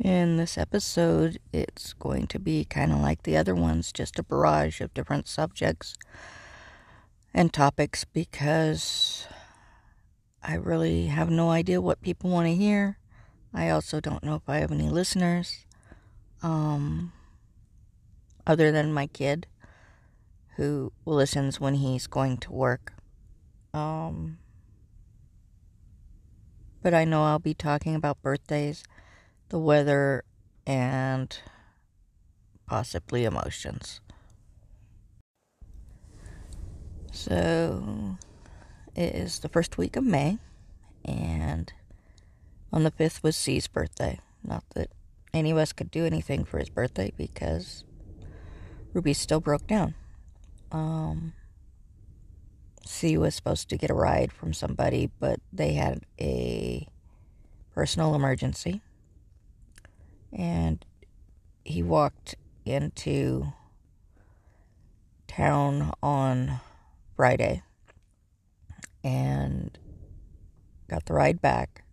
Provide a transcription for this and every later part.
In this episode, it's going to be kind of like the other ones, just a barrage of different subjects and topics because I really have no idea what people want to hear. I also don't know if I have any listeners, um, other than my kid who listens when he's going to work. Um, but I know I'll be talking about birthdays the weather, and possibly emotions. So, it is the first week of May, and on the 5th was C's birthday. Not that any of us could do anything for his birthday because Ruby still broke down. Um, C was supposed to get a ride from somebody, but they had a personal emergency and he walked into town on Friday and got the ride back.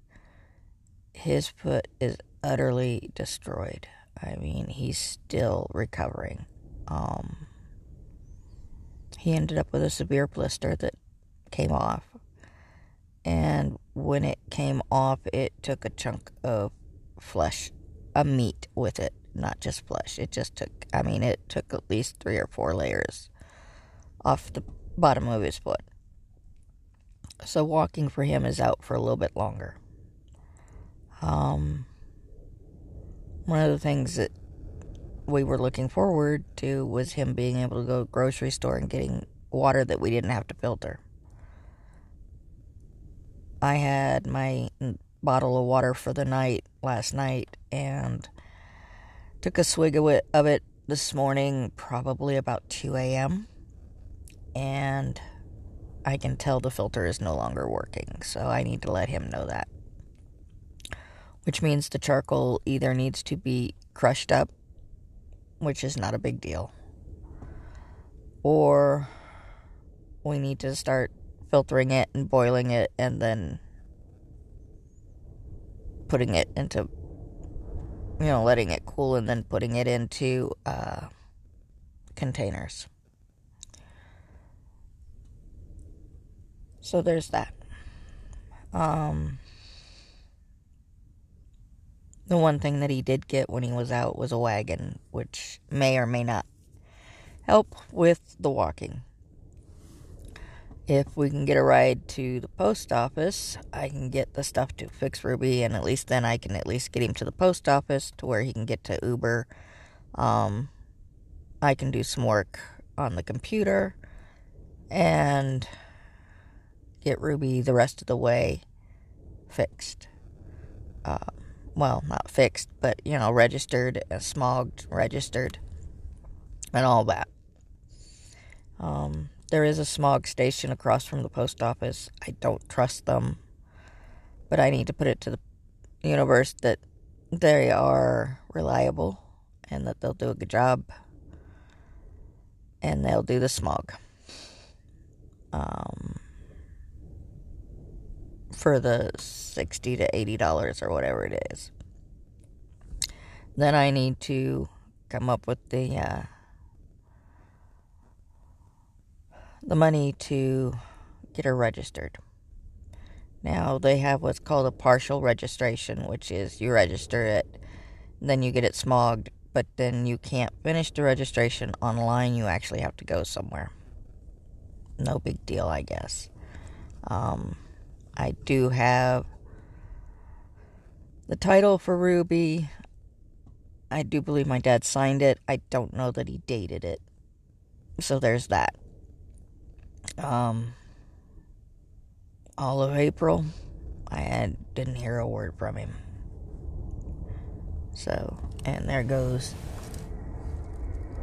His foot is utterly destroyed. I mean, he's still recovering. Um, he ended up with a severe blister that came off. And when it came off, it took a chunk of flesh a meat with it, not just flesh. It just took, I mean, it took at least three or four layers off the bottom of his foot. So walking for him is out for a little bit longer. Um, one of the things that we were looking forward to was him being able to go grocery store and getting water that we didn't have to filter. I had my bottle of water for the night last night and took a swig of it, of it this morning, probably about 2 a.m. And I can tell the filter is no longer working, so I need to let him know that. Which means the charcoal either needs to be crushed up, which is not a big deal, or we need to start filtering it and boiling it and then putting it into, you know, letting it cool and then putting it into uh, containers. So there's that. Um, the one thing that he did get when he was out was a wagon, which may or may not help with the walking if we can get a ride to the post office, I can get the stuff to fix Ruby, and at least then I can at least get him to the post office to where he can get to Uber. Um, I can do some work on the computer and get Ruby the rest of the way fixed. Uh, well, not fixed, but you know, registered, smogged, registered, and all that. Um, there is a smog station across from the post office. I don't trust them, but I need to put it to the universe that they are reliable and that they'll do a good job and they'll do the smog. Um, for the 60 to 80 dollars or whatever it is. Then I need to come up with the uh, the money to get her registered. Now they have what's called a partial registration, which is you register it, then you get it smogged, but then you can't finish the registration online. You actually have to go somewhere. No big deal, I guess. Um, I do have the title for Ruby. I do believe my dad signed it. I don't know that he dated it. So there's that um, all of April, I had, didn't hear a word from him. So, and there goes.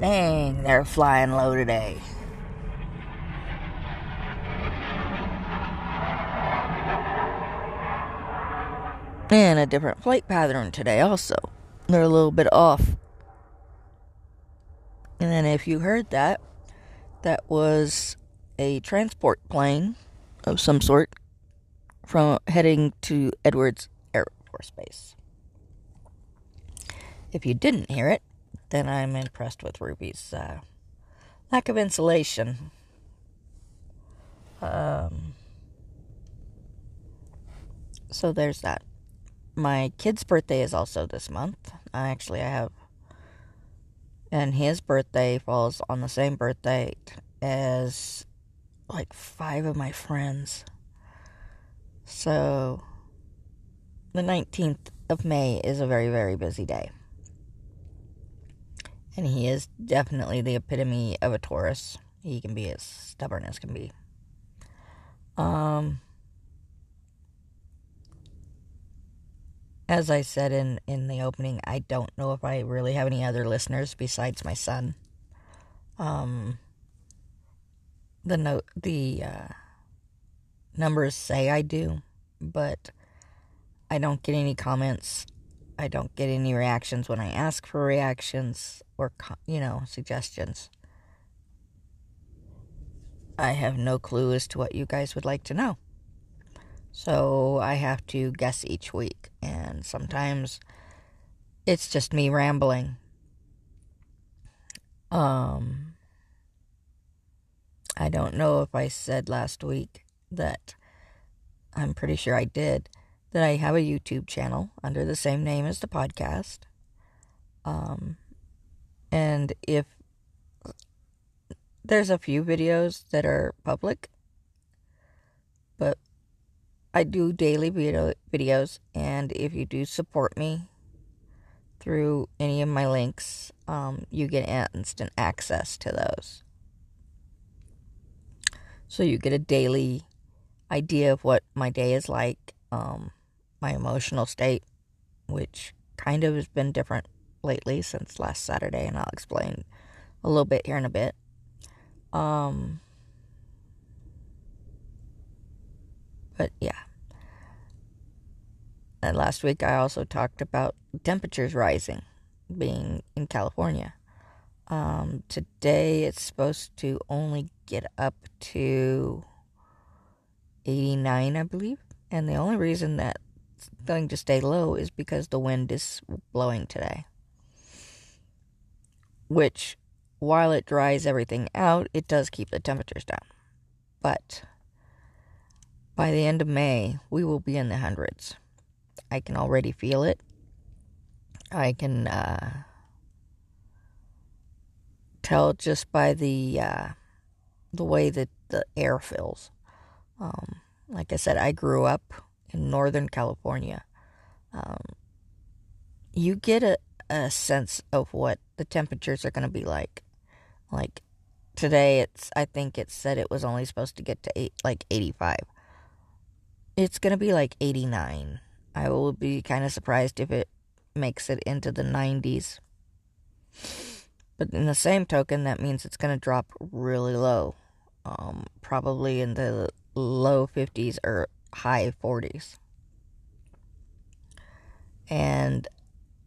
Dang, they're flying low today. And a different flight pattern today, also. They're a little bit off. And then, if you heard that, that was a transport plane of some sort from heading to Edwards Air Force Base. If you didn't hear it, then I'm impressed with Ruby's uh, lack of insulation. Um, so there's that. My kid's birthday is also this month. I actually I have and his birthday falls on the same birthday as like five of my friends. So the 19th of May is a very very busy day. And he is definitely the epitome of a Taurus. He can be as stubborn as can be. Um as I said in, in the opening, I don't know if I really have any other listeners besides my son. Um, the note, the uh, numbers say I do, but I don't get any comments. I don't get any reactions when I ask for reactions or you know suggestions. I have no clue as to what you guys would like to know. So I have to guess each week, and sometimes it's just me rambling. Um, I don't know if I said last week that I'm pretty sure I did that I have a YouTube channel under the same name as the podcast. Um, and if there's a few videos that are public, but I do daily video videos, and if you do support me through any of my links, um, you get instant access to those. So you get a daily idea of what my day is like, um, my emotional state, which kind of has been different lately since last Saturday, and I'll explain a little bit here in a bit. Um, but yeah. And last week I also talked about temperatures rising, being in California. Um, today it's supposed to only get up to 89, I believe. And the only reason that it's going to stay low is because the wind is blowing today. Which, while it dries everything out, it does keep the temperatures down. But by the end of May, we will be in the hundreds. I can already feel it. I can uh, tell just by the uh, the way that the air feels. Um, like I said, I grew up in Northern California. Um, you get a, a sense of what the temperatures are going to be like. Like today, it's I think it said it was only supposed to get to eight, like 85. It's going to be like 89 I will be kind of surprised if it makes it into the 90s. But in the same token, that means it's going to drop really low. Um, probably in the low 50s or high 40s. And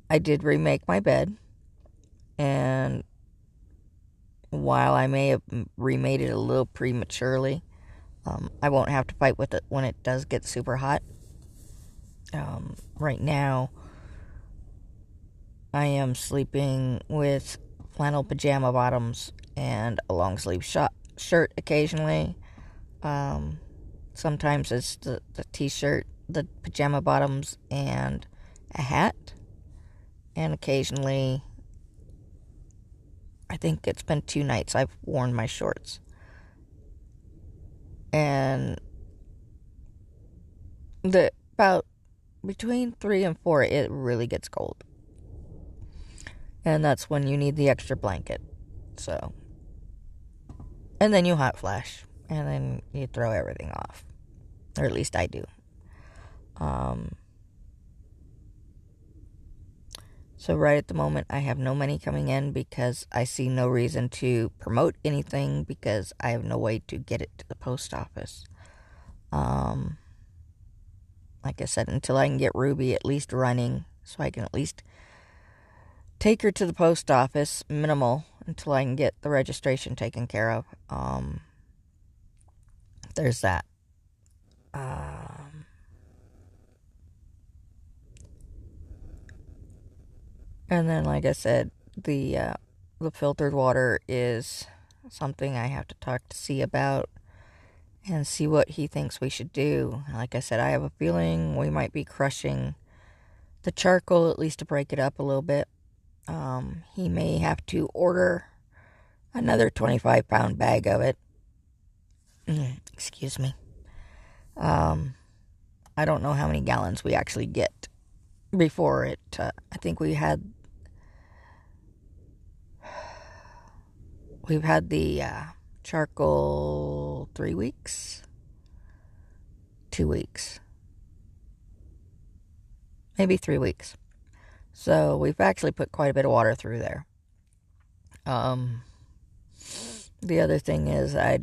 I did remake my bed. And while I may have remade it a little prematurely, um, I won't have to fight with it when it does get super hot um, right now, I am sleeping with flannel pajama bottoms and a long sleeve shirt occasionally. Um, sometimes it's the, the t shirt, the pajama bottoms, and a hat. And occasionally, I think it's been two nights I've worn my shorts. And the about between three and four, it really gets cold. And that's when you need the extra blanket. So, and then you hot flash, and then you throw everything off. Or at least I do. Um, so, right at the moment, I have no money coming in because I see no reason to promote anything because I have no way to get it to the post office. Um, like I said, until I can get Ruby at least running, so I can at least take her to the post office, minimal, until I can get the registration taken care of. Um, there's that. Um, And then, like I said, the uh, the filtered water is something I have to talk to C about and see what he thinks we should do. Like I said, I have a feeling we might be crushing the charcoal at least to break it up a little bit. Um, he may have to order another 25 pound bag of it. Excuse me. Um, I don't know how many gallons we actually get before it. Uh, I think we had. We've had the uh, charcoal three weeks, two weeks, maybe three weeks. So we've actually put quite a bit of water through there. Um, the other thing is, I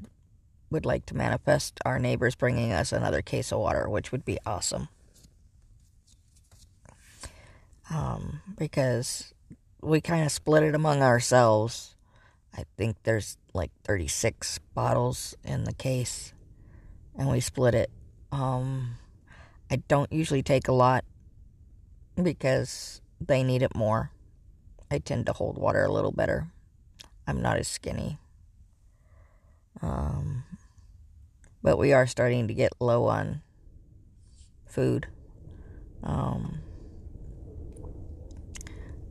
would like to manifest our neighbors bringing us another case of water, which would be awesome. Um, because we kind of split it among ourselves. I think there's like 36 bottles in the case, and we split it. Um, I don't usually take a lot because they need it more. I tend to hold water a little better. I'm not as skinny. Um, but we are starting to get low on food. Um,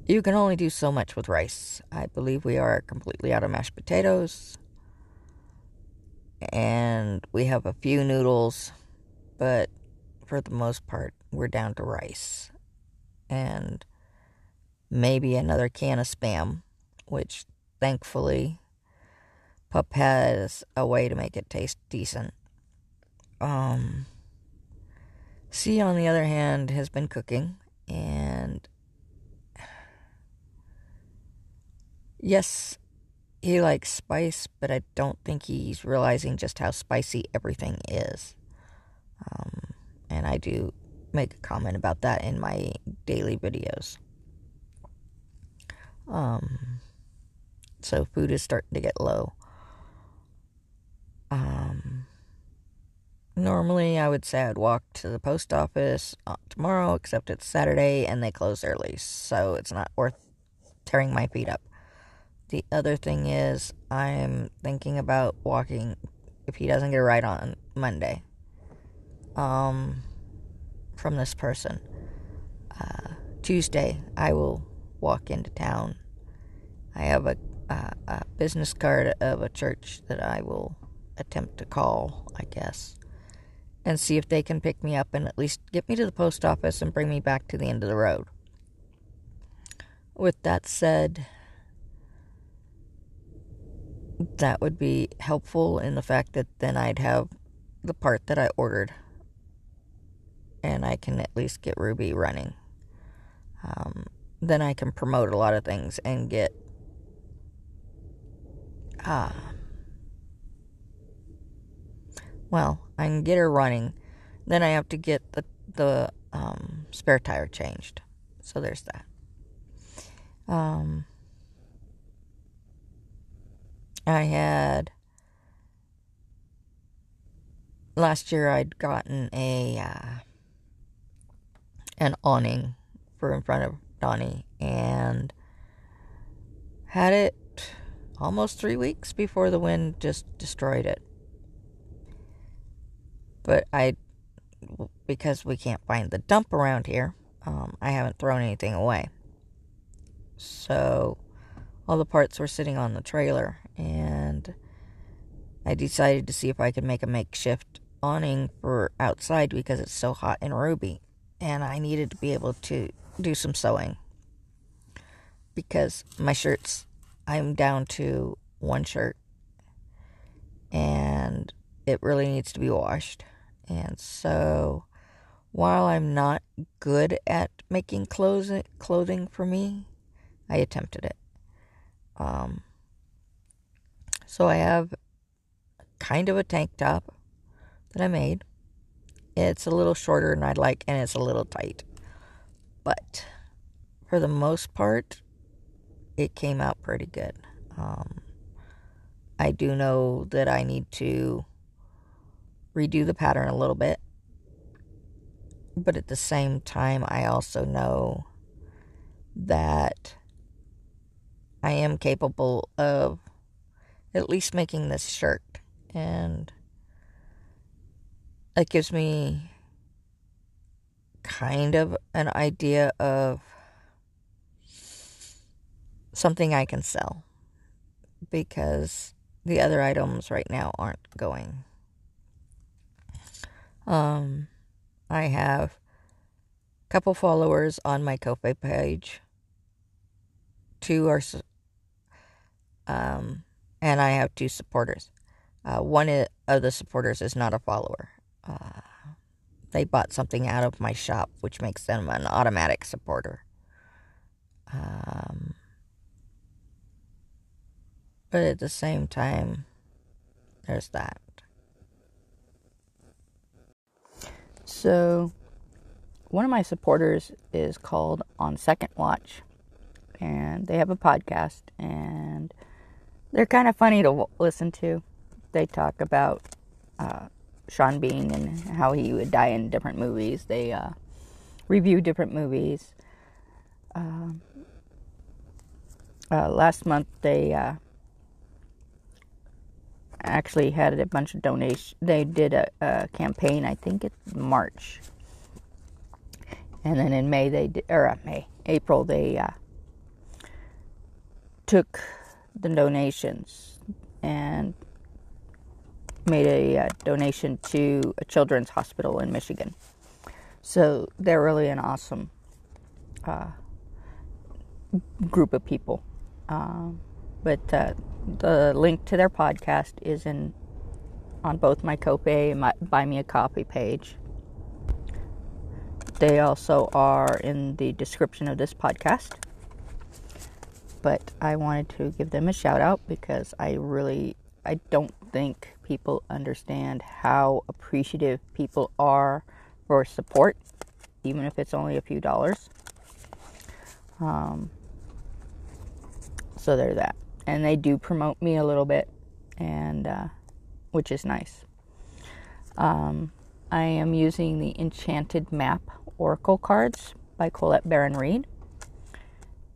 you can only do so much with rice. I believe we are completely out of mashed potatoes. And we have a few noodles, but for the most part, we're down to rice. And maybe another can of spam, which thankfully Pup has a way to make it taste decent. Um, C, on the other hand, has been cooking, and yes, he likes spice, but I don't think he's realizing just how spicy everything is. Um, and I do make a comment about that in my daily videos. Um, so food is starting to get low. Um, normally, I would say I'd walk to the post office uh, tomorrow, except it's Saturday and they close early, so it's not worth tearing my feet up. The other thing is, I'm thinking about walking if he doesn't get a ride on Monday. Um, from this person. Uh, Tuesday, I will walk into town. I have a, a, a business card of a church that I will attempt to call, I guess, and see if they can pick me up and at least get me to the post office and bring me back to the end of the road. With that said, that would be helpful in the fact that then I'd have the part that I ordered and I can at least get Ruby running. Um, then I can promote a lot of things and get ah well, I can get her running. Then I have to get the the um, spare tire changed. So there's that. Um, I had last year I'd gotten a uh, an awning for in front of Donnie and had it almost three weeks before the wind just destroyed it. But I, because we can't find the dump around here, um, I haven't thrown anything away. So all the parts were sitting on the trailer, and I decided to see if I could make a makeshift awning for outside because it's so hot in Ruby, and I needed to be able to do some sewing because my shirts, I'm down to one shirt, and it really needs to be washed. And so while I'm not good at making clothes, clothing for me, I attempted it. Um, so I have kind of a tank top that I made. It's a little shorter than I'd like, and it's a little tight. But for the most part, it came out pretty good. Um, I do know that I need to redo the pattern a little bit. But at the same time, I also know that I am capable of at least making this shirt. And it gives me kind of an idea of something I can sell because the other items right now aren't going. Um, I have a couple followers on my Ko-fi page. Two are, um, and I have two supporters. Uh, one of the supporters is not a follower. Uh, they bought something out of my shop, which makes them an automatic supporter. Um, but at the same time, there's that. So, one of my supporters is called On Second Watch, and they have a podcast, and they're kind of funny to listen to. They talk about uh, Sean Bean and how he would die in different movies. They uh, review different movies. Um, uh, last month, they uh, actually had a bunch of donations. They did a, a, campaign, I think it's March. And then in May, they did, or uh, May, April, they uh, took the donations and made a uh, donation to a children's hospital in Michigan. So they're really an awesome uh, group of people. Um, but uh, the link to their podcast is in on both my Ko-fi and my Buy Me a Coffee page. They also are in the description of this podcast. But I wanted to give them a shout out because I really I don't think people understand how appreciative people are for support, even if it's only a few dollars. Um, so there's that and they do promote me a little bit, and uh, which is nice. Um, I am using the Enchanted Map Oracle cards by Colette Baron Reid,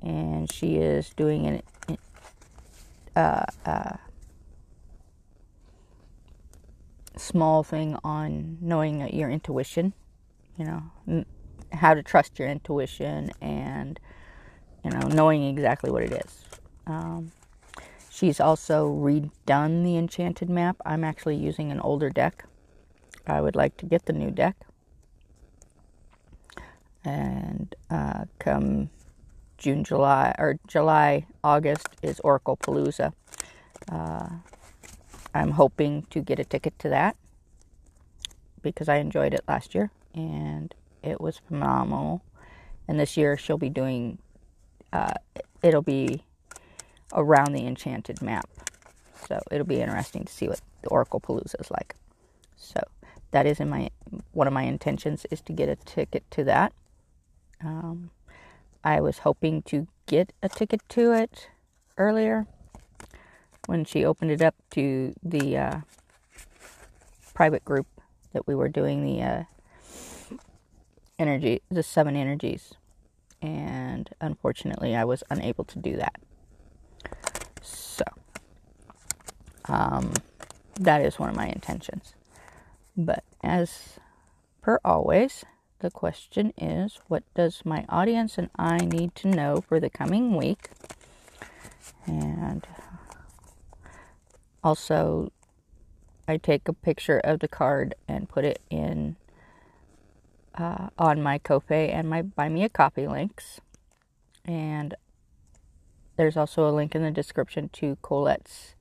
and she is doing an uh, uh, small thing on knowing your intuition. You know how to trust your intuition and you know knowing exactly what it is. Um, She's also redone the enchanted map. I'm actually using an older deck. I would like to get the new deck. And uh, come June, July, or July, August is Oracle Palooza. Uh, I'm hoping to get a ticket to that because I enjoyed it last year and it was phenomenal. And this year she'll be doing, uh, it'll be around the enchanted map. So it'll be interesting to see what the Oracle Palooza is like. So that is in my one of my intentions is to get a ticket to that. Um, I was hoping to get a ticket to it earlier when she opened it up to the uh, private group that we were doing the uh, energy, the seven energies, and unfortunately, I was unable to do that. So, um, that is one of my intentions. But as per always, the question is what does my audience and I need to know for the coming week? And also, I take a picture of the card and put it in uh, on my Ko-fi and my Buy Me a Coffee links. And there's also a link in the description to Colette's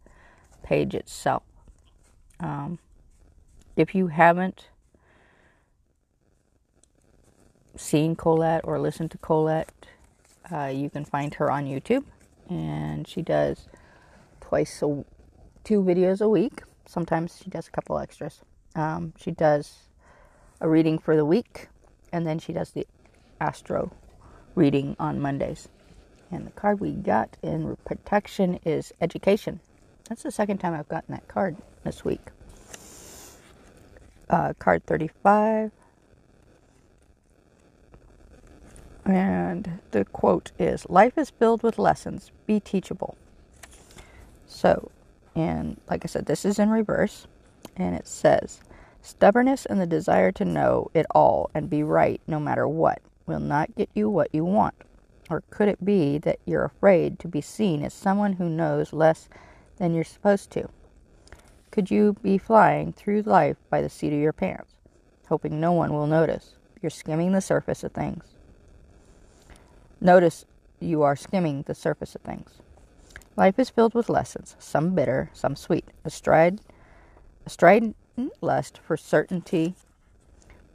page itself. Um, if you haven't seen Colette or listened to Colette, uh, you can find her on YouTube, and she does twice a two videos a week. Sometimes she does a couple extras. Um, she does a reading for the week, and then she does the astro reading on Mondays. And the card we got in protection is education. That's the second time I've gotten that card this week. Uh, card 35. And the quote is Life is filled with lessons. Be teachable. So, and like I said, this is in reverse. And it says, Stubbornness and the desire to know it all and be right no matter what will not get you what you want. Or could it be that you're afraid to be seen as someone who knows less than you're supposed to? Could you be flying through life by the seat of your pants, hoping no one will notice? You're skimming the surface of things. Notice you are skimming the surface of things. Life is filled with lessons, some bitter, some sweet. A stride, a strident lust for certainty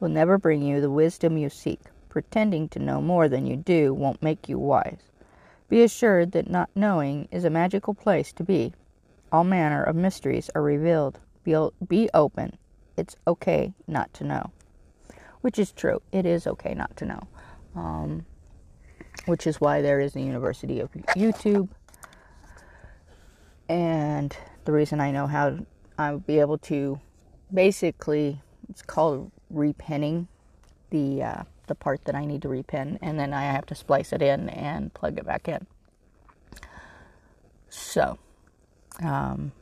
will never bring you the wisdom you seek. Pretending to know more than you do won't make you wise. Be assured that not knowing is a magical place to be. All manner of mysteries are revealed. Be, be open. It's okay not to know. Which is true. It is okay not to know. Um, which is why there is the University of YouTube. And the reason I know how I'll be able to basically, it's called repinning the uh, the part that I need to repin, and then I have to splice it in and plug it back in. So, um,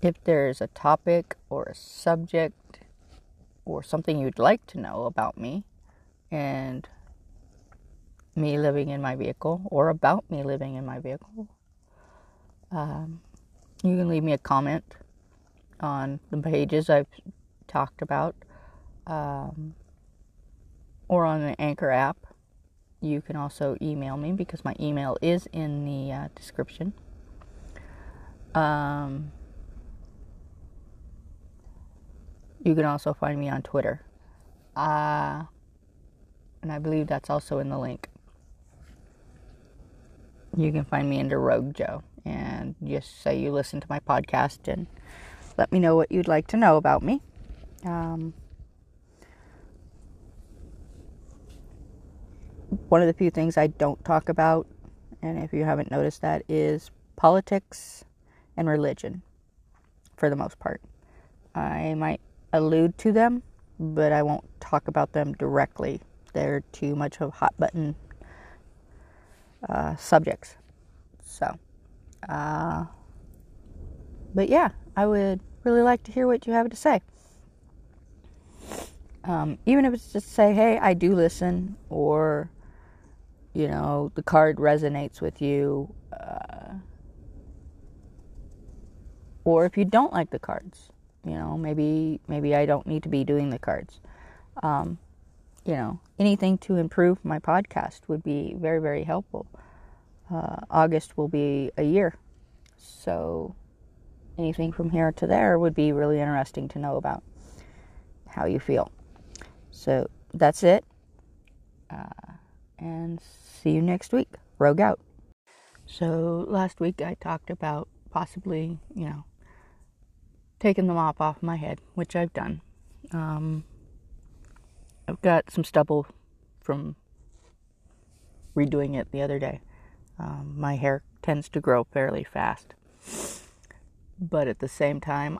if there's a topic or a subject or something you'd like to know about me and me living in my vehicle or about me living in my vehicle, um, you can leave me a comment on the pages I've talked about um, or on the Anchor app. You can also email me because my email is in the uh, description. Um, you can also find me on Twitter. Uh, and I believe that's also in the link. You can find me under Rogue Jo and just say you listen to my podcast and let me know what you'd like to know about me. Um, one of the few things I don't talk about, and if you haven't noticed that, is politics and religion for the most part. I might allude to them, but I won't talk about them directly. They're too much of a hot button uh, subjects. So, uh, but yeah, I would really like to hear what you have to say. Um, even if it's just say, hey, I do listen, or you know, the card resonates with you, uh, or if you don't like the cards, you know, maybe maybe I don't need to be doing the cards. Um, you know, anything to improve my podcast would be very very helpful. Uh, August will be a year, so anything from here to there would be really interesting to know about how you feel. So that's it. Uh, and see you next week. Rogue out. So last week I talked about possibly, you know, taking the mop off my head, which I've done. Um, I've got some stubble from redoing it the other day. Um, my hair tends to grow fairly fast. But at the same time,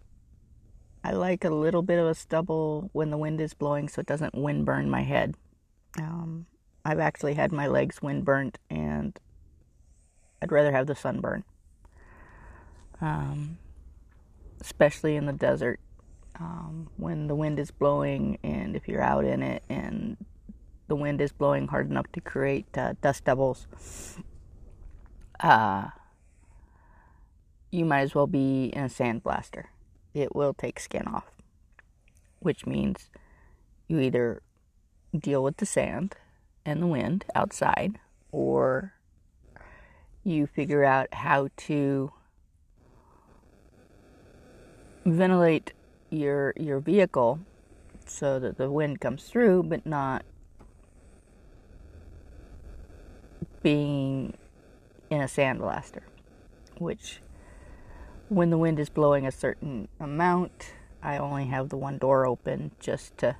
I like a little bit of a stubble when the wind is blowing so it doesn't wind burn my head. Um, I've actually had my legs wind burnt, and I'd rather have the sunburn. Um, especially in the desert um, when the wind is blowing, and if you're out in it and the wind is blowing hard enough to create uh, dust devils, uh, you might as well be in a sandblaster. It will take skin off, which means you either deal with the sand and the wind outside, or you figure out how to ventilate your your vehicle so that the wind comes through but not being in a sandblaster which when the wind is blowing a certain amount I only have the one door open just to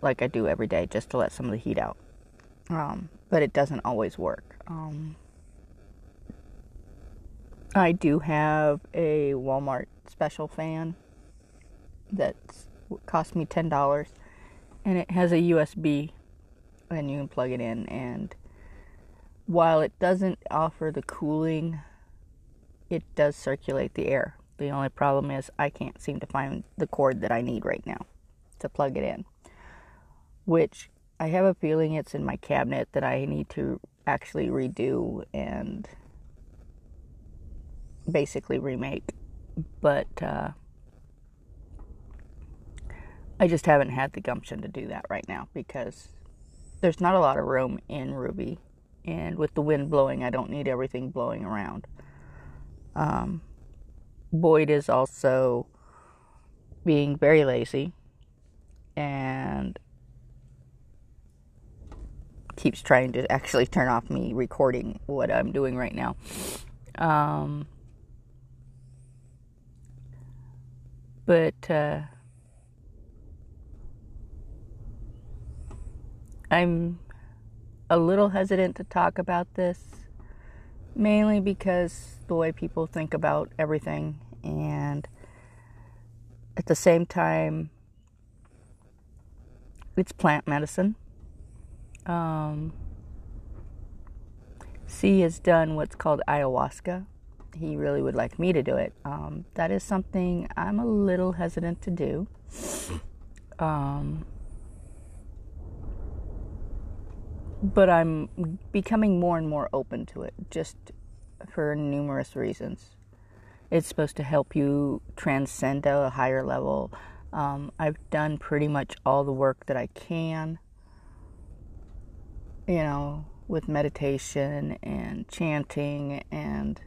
like I do every day just to let some of the heat out. Um, but it doesn't always work. Um, I do have a Walmart special fan that cost me ten dollars, and it has a USB and you can plug it in. And while it doesn't offer the cooling it does circulate the air. The only problem is I can't seem to find the cord that I need right now to plug it in. Which I have a feeling it's in my cabinet that I need to actually redo and basically remake. But uh, I just haven't had the gumption to do that right now because there's not a lot of room in Ruby. And with the wind blowing, I don't need everything blowing around. Um, Boyd is also being very lazy and keeps trying to actually turn off me recording what I'm doing right now. Um, but uh, I'm a little hesitant to talk about this, mainly because the way people think about everything, and at the same time, it's plant medicine. Um, C has done what's called ayahuasca. He really would like me to do it. Um, that is something I'm a little hesitant to do. Um, but I'm becoming more and more open to it, just for numerous reasons. It's supposed to help you transcend to a higher level. Um, I've done pretty much all the work that I can, you know, with meditation and chanting and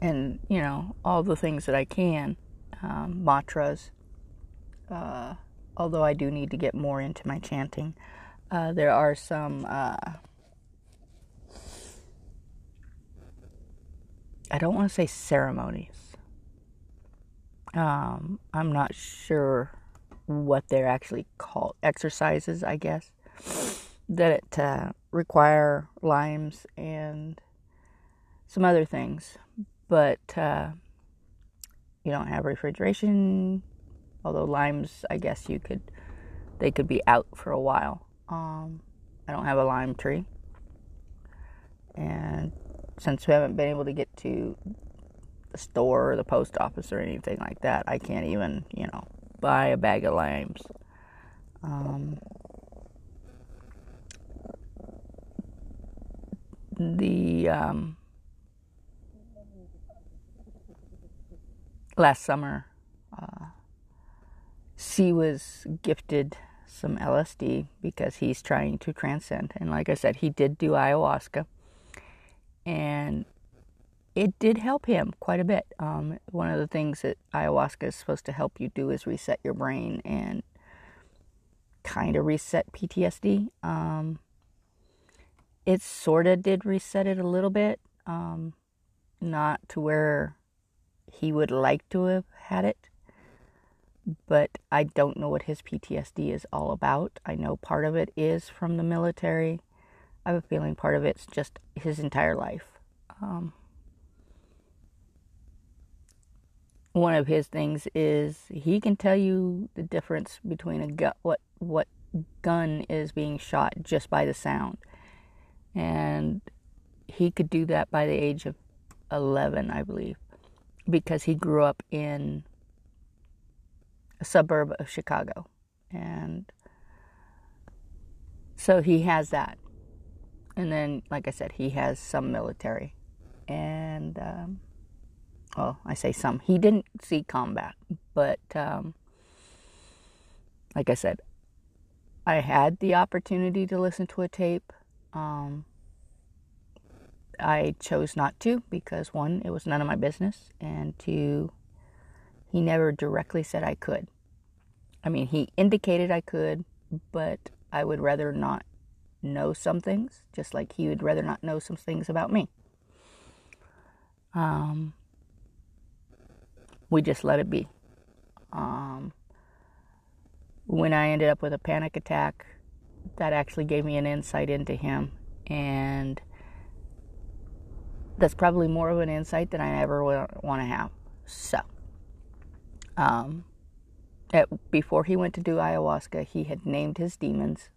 and you know all the things that I can, um, mantras. Uh, although I do need to get more into my chanting. Uh, there are some, uh, I don't want to say ceremonies. Um, I'm not sure what they're actually called. Exercises, I guess, that it uh, require limes and some other things. But uh, you don't have refrigeration Although limes, I guess you could, they could be out for a while. Um, I don't have a lime tree. And since we haven't been able to get to the store or the post office or anything like that, I can't even, you know, buy a bag of limes. Um, the um, last summer, uh, C was gifted some LSD because he's trying to transcend. And like I said, he did do ayahuasca. And it did help him quite a bit. Um, one of the things that ayahuasca is supposed to help you do is reset your brain and kind of reset PTSD. Um, it sort of did reset it a little bit, um, not to where he would like to have had it but I don't know what his PTSD is all about. I know part of it is from the military. I have a feeling part of it's just his entire life. Um, one of his things is he can tell you the difference between a gun, what what gun is being shot just by the sound, and he could do that by the age of eleven, I believe, because he grew up in a suburb of Chicago. And so he has that. And then, like I said, he has some military. And, um, well, I say some. He didn't see combat, but um, like I said, I had the opportunity to listen to a tape. Um, I chose not to because one, it was none of my business, and two, he never directly said I could. I mean, he indicated I could, but I would rather not know some things, just like he would rather not know some things about me. Um, we just let it be. Um, when I ended up with a panic attack, that actually gave me an insight into him, and that's probably more of an insight than I ever want to have. So, um, at, before he went to do ayahuasca, he had named his demons.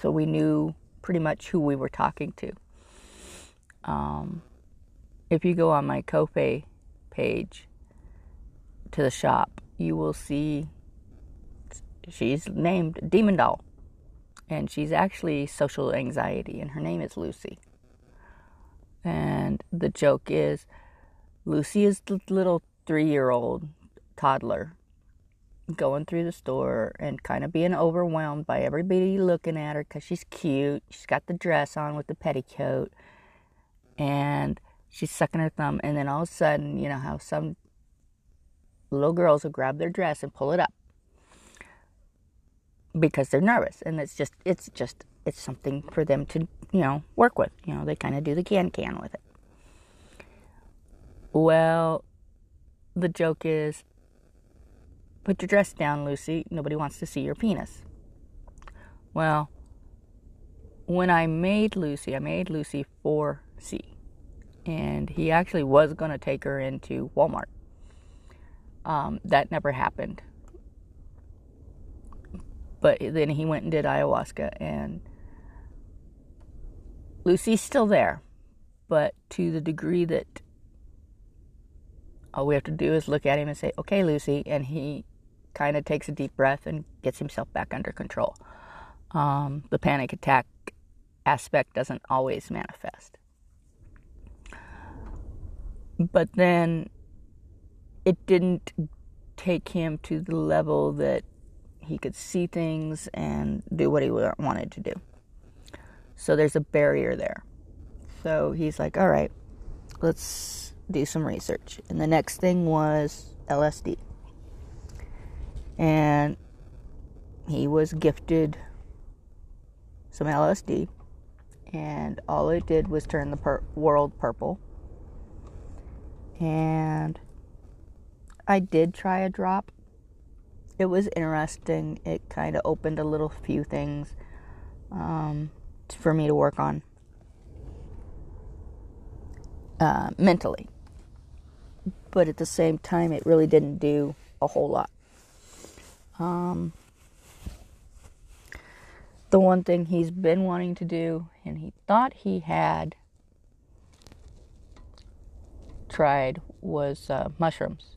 So we knew pretty much who we were talking to. Um, if you go on my Ko-fi page to the shop, you will see she's named Demon Doll. And she's actually social anxiety, and her name is Lucy. And the joke is Lucy is the little three year old toddler going through the store and kind of being overwhelmed by everybody looking at her because she's cute. She's got the dress on with the petticoat and she's sucking her thumb. And then all of a sudden, you know how some little girls will grab their dress and pull it up because they're nervous. And it's just, it's just, it's something for them to, you know, work with. You know, they kind of do the can can with it. Well, the joke is put your dress down, Lucy. Nobody wants to see your penis. Well, when I made Lucy, I made Lucy for C. And he actually was going to take her into Walmart. Um, that never happened. But then he went and did ayahuasca, and Lucy's still there, but to the degree that all we have to do is look at him and say, okay, Lucy. And he kind of takes a deep breath and gets himself back under control. Um, the panic attack aspect doesn't always manifest. But then it didn't take him to the level that he could see things and do what he wanted to do. So there's a barrier there. So he's like, all right, let's do some research. And the next thing was LSD. And he was gifted some LSD, and all it did was turn the per- world purple. And I did try a drop. It was interesting. It kind of opened a little few things um, for me to work on uh, mentally but at the same time, it really didn't do a whole lot. Um, the one thing he's been wanting to do, and he thought he had tried, was uh, mushrooms.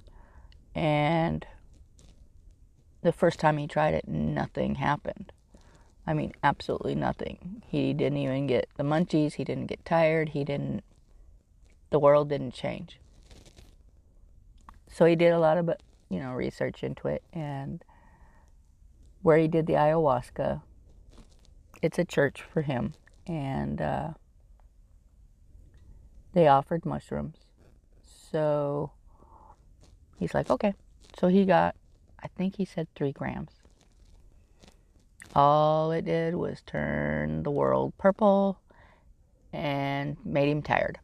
And the first time he tried it, nothing happened. I mean, absolutely nothing. He didn't even get the munchies. He didn't get tired. He didn't, the world didn't change. So he did a lot of, you know, research into it. And where he did the ayahuasca, it's a church for him. And uh, they offered mushrooms. So he's like, okay. So he got, I think he said three grams. All it did was turn the world purple and made him tired.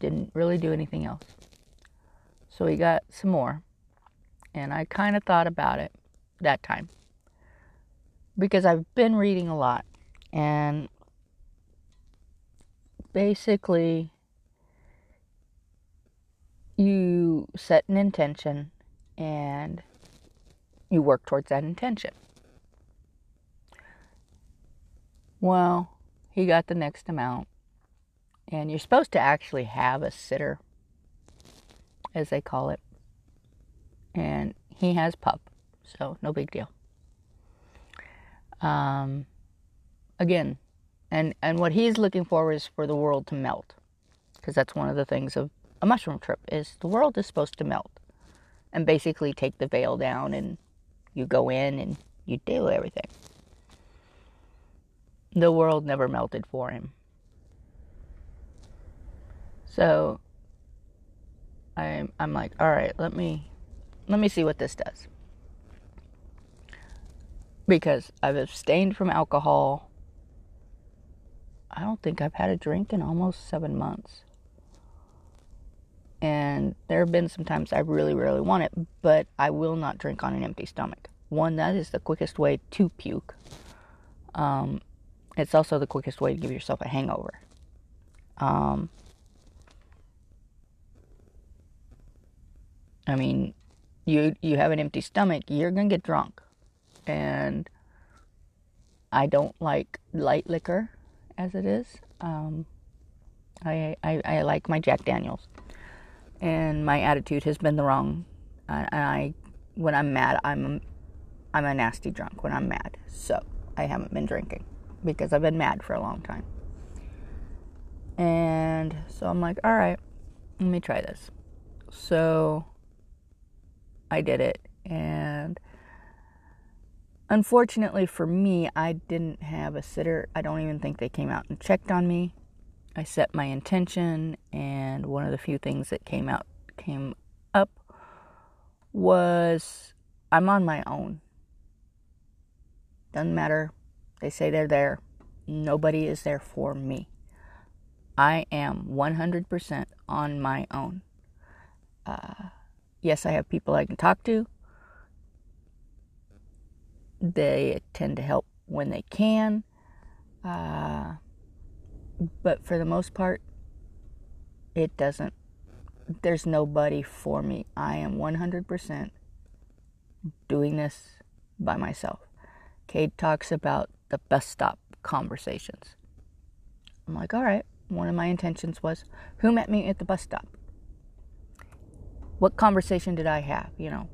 Didn't really do anything else. So he got some more. And I kind of thought about it that time. Because I've been reading a lot. And basically, you set an intention and you work towards that intention. Well, he got the next amount. And you're supposed to actually have a sitter as they call it. And he has pup, so no big deal. Um, again, and and what he's looking for is for the world to melt, because that's one of the things of a mushroom trip is the world is supposed to melt, and basically take the veil down, and you go in and you do everything. The world never melted for him. So I'm I'm like, all right, let me let me see what this does. Because I've abstained from alcohol. I don't think I've had a drink in almost seven months. And there have been some times I really, really want it, but I will not drink on an empty stomach. One, that is the quickest way to puke. Um, it's also the quickest way to give yourself a hangover. Um, I mean, you you have an empty stomach, you're gonna get drunk, and I don't like light liquor as it is. Um, I, I I like my Jack Daniels, and my attitude has been the wrong. I, I when I'm mad, I'm I'm a nasty drunk when I'm mad. So I haven't been drinking because I've been mad for a long time. And so I'm like, all right, let me try this. So I did it. And unfortunately for me, I didn't have a sitter. I don't even think they came out and checked on me. I set my intention, and one of the few things that came out came up was I'm on my own. Doesn't matter. They say they're there. Nobody is there for me. I am 100% on my own. Uh, yes, I have people I can talk to. They tend to help when they can. Uh, but for the most part, it doesn't. There's nobody for me. I am 100% doing this by myself. Cade talks about the bus stop conversations. I'm like, all right, one of my intentions was who met me at the bus stop? What conversation did I have? You know,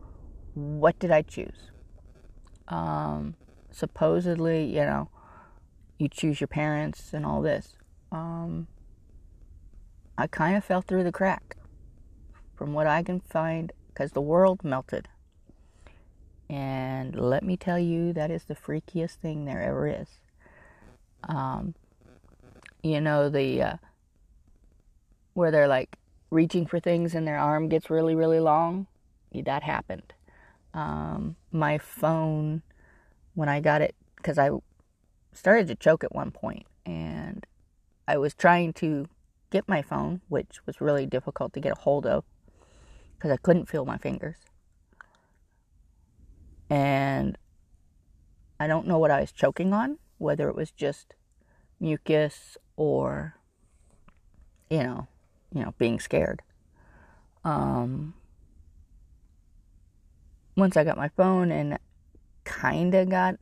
what did I choose? Um, supposedly, you know, you choose your parents and all this. Um, I kind of fell through the crack from what I can find because the world melted. And let me tell you, that is the freakiest thing there ever is. Um, you know, the uh, where they're like reaching for things and their arm gets really, really long. That happened. Um, my phone, when I got it, because I started to choke at one point, and I was trying to get my phone, which was really difficult to get a hold of because I couldn't feel my fingers and I don't know what I was choking on, whether it was just mucus or you know, you know, being scared. Um, once I got my phone and kind of got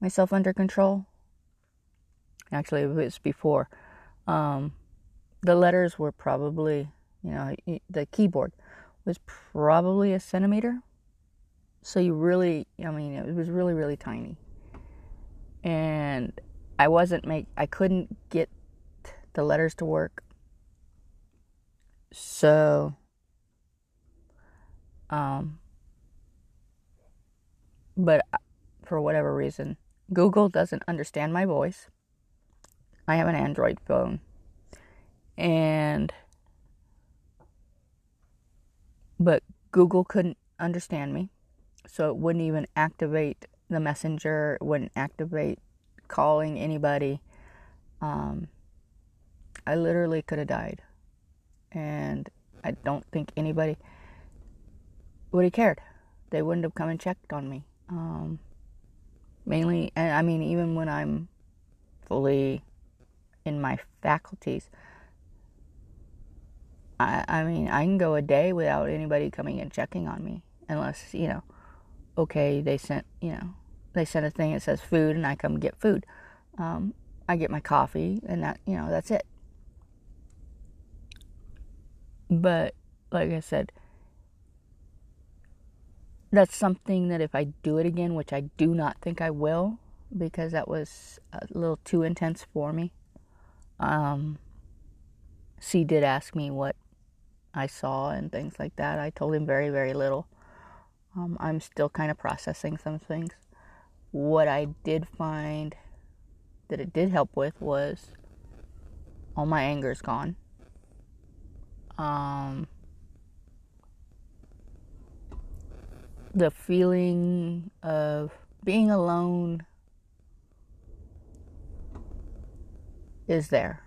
myself under control. Actually, it was before. Um, the letters were probably, you know, the keyboard was probably a centimeter so you really, I mean, it was really, really tiny. And I wasn't make, I couldn't get the letters to work. So, um, but for whatever reason, Google doesn't understand my voice. I have an Android phone. And, but Google couldn't understand me so it wouldn't even activate the messenger, it wouldn't activate calling anybody. Um, I literally could have died. And I don't think anybody would have cared. They wouldn't have come and checked on me. Um, mainly, and I mean, even when I'm fully in my faculties, I, I mean, I can go a day without anybody coming and checking on me, unless, you know, okay, they sent, you know, they sent a thing that says food and I come get food. Um, I get my coffee and that, you know, that's it. But like I said, that's something that if I do it again, which I do not think I will, because that was a little too intense for me. Um, C did ask me what I saw and things like that. I told him very, very little. Um, I'm still kind of processing some things. What I did find that it did help with was all my anger is gone. Um, the feeling of being alone is there.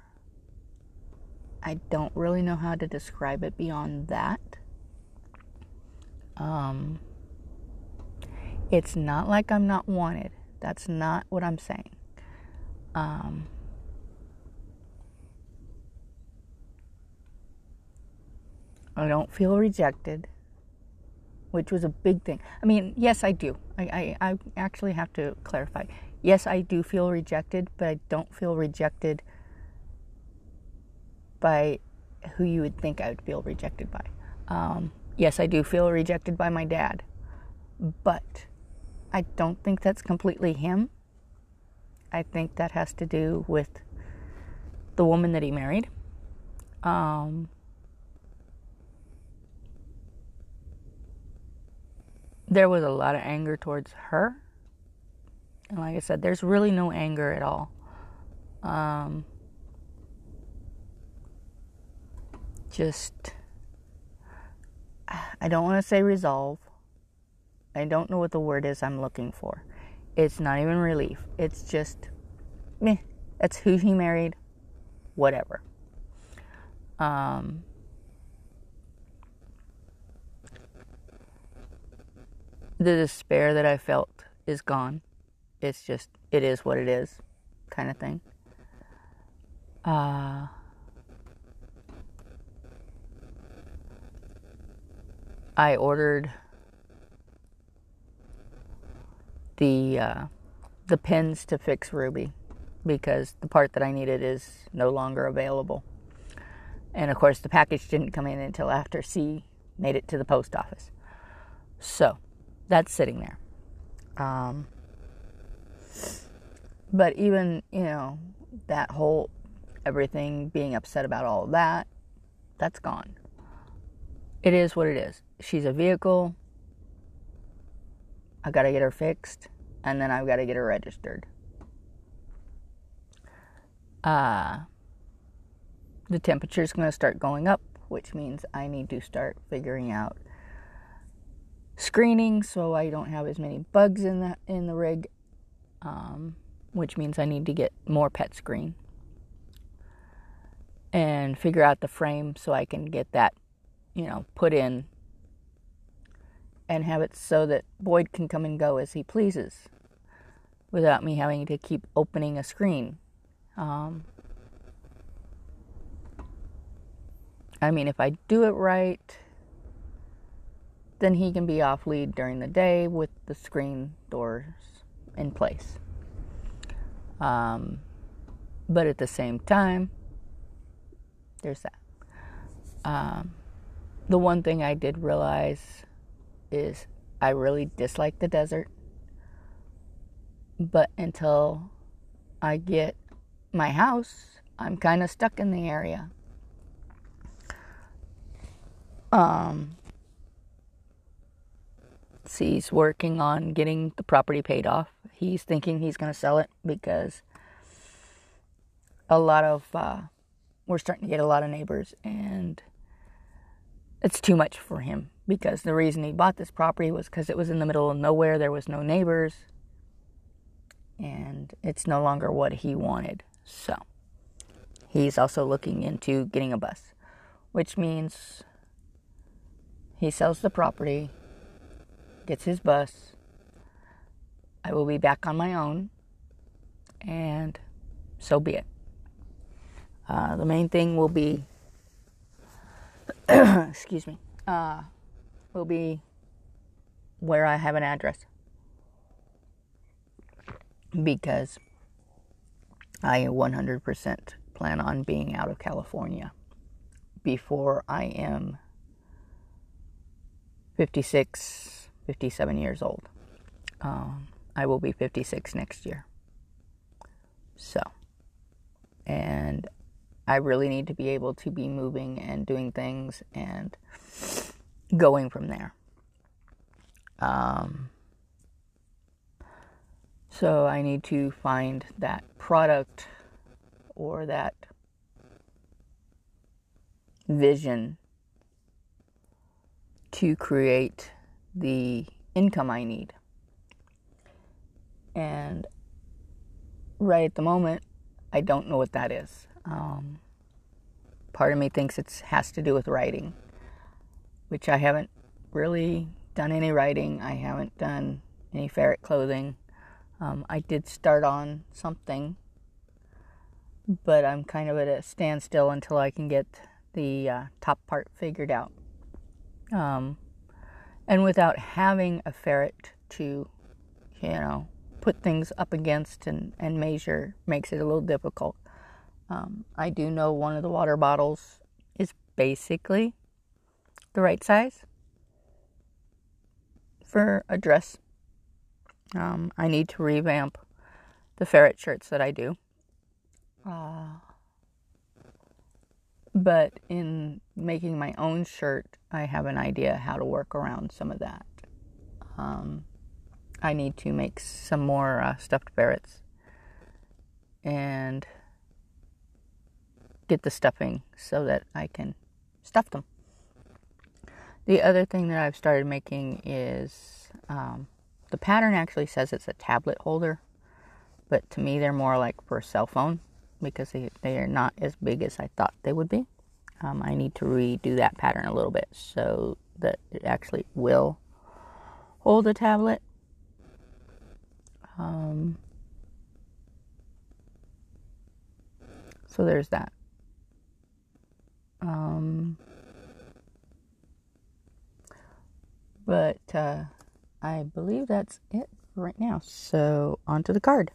I don't really know how to describe it beyond that. Um, it's not like I'm not wanted. That's not what I'm saying. Um, I don't feel rejected. Which was a big thing. I mean, yes, I do. I, I, I actually have to clarify. Yes, I do feel rejected, but I don't feel rejected by who you would think I would feel rejected by. Um, yes, I do feel rejected by my dad, but I don't think that's completely him. I think that has to do with the woman that he married. Um, there was a lot of anger towards her. And like I said, there's really no anger at all. Um, just, I don't want to say resolve. I don't know what the word is I'm looking for. It's not even relief. It's just, meh. That's who he married. Whatever. Um, the despair that I felt is gone. It's just, it is what it is, kind of thing. Uh, I ordered the uh, the pins to fix Ruby because the part that I needed is no longer available. And of course, the package didn't come in until after C made it to the post office. So that's sitting there. Um, but even, you know, that whole everything being upset about all of that, that's gone. It is what it is. She's a vehicle. I got to get her fixed and then I've got to get her registered. Uh, the temperature is going to start going up, which means I need to start figuring out screening so I don't have as many bugs in the in the rig, um, which means I need to get more pet screen and figure out the frame so I can get that, you know, put in and have it so that Boyd can come and go as he pleases without me having to keep opening a screen. Um, I mean, if I do it right, then he can be off lead during the day with the screen doors in place. Um, but at the same time, there's that. Um, the one thing I did realize is I really dislike the desert. But until I get my house, I'm kind of stuck in the area. Um, he's working on getting the property paid off. He's thinking he's going to sell it because a lot of uh, we're starting to get a lot of neighbors, and it's too much for him. Because the reason he bought this property was because it was in the middle of nowhere. There was no neighbors, and it's no longer what he wanted. So he's also looking into getting a bus, which means he sells the property, gets his bus. I will be back on my own, and so be it. Uh, the main thing will be, excuse me, uh, will be where I have an address because I 100% plan on being out of California before I am 56, 57 years old. Um, I will be 56 next year. So, and I really need to be able to be moving and doing things and going from there. Um, so I need to find that product or that vision to create the income I need. And right at the moment, I don't know what that is. Um, part of me thinks it has to do with writing, which I haven't really done any writing. I haven't done any ferret clothing. Um, I did start on something, but I'm kind of at a standstill until I can get the uh, top part figured out. Um, and without having a ferret to, you know, put things up against and, and measure makes it a little difficult. Um, I do know one of the water bottles is basically the right size for a dress. Um, I need to revamp the ferret shirts that I do. Uh, but in making my own shirt, I have an idea how to work around some of that. Um, I need to make some more uh, stuffed ferrets and get the stuffing so that I can stuff them. The other thing that I've started making is um, the pattern actually says it's a tablet holder, but to me they're more like for a cell phone because they, they are not as big as I thought they would be. Um, I need to redo that pattern a little bit so that it actually will hold a tablet. Um, so there's that. Um, but uh, I believe that's it right now. So on to the card.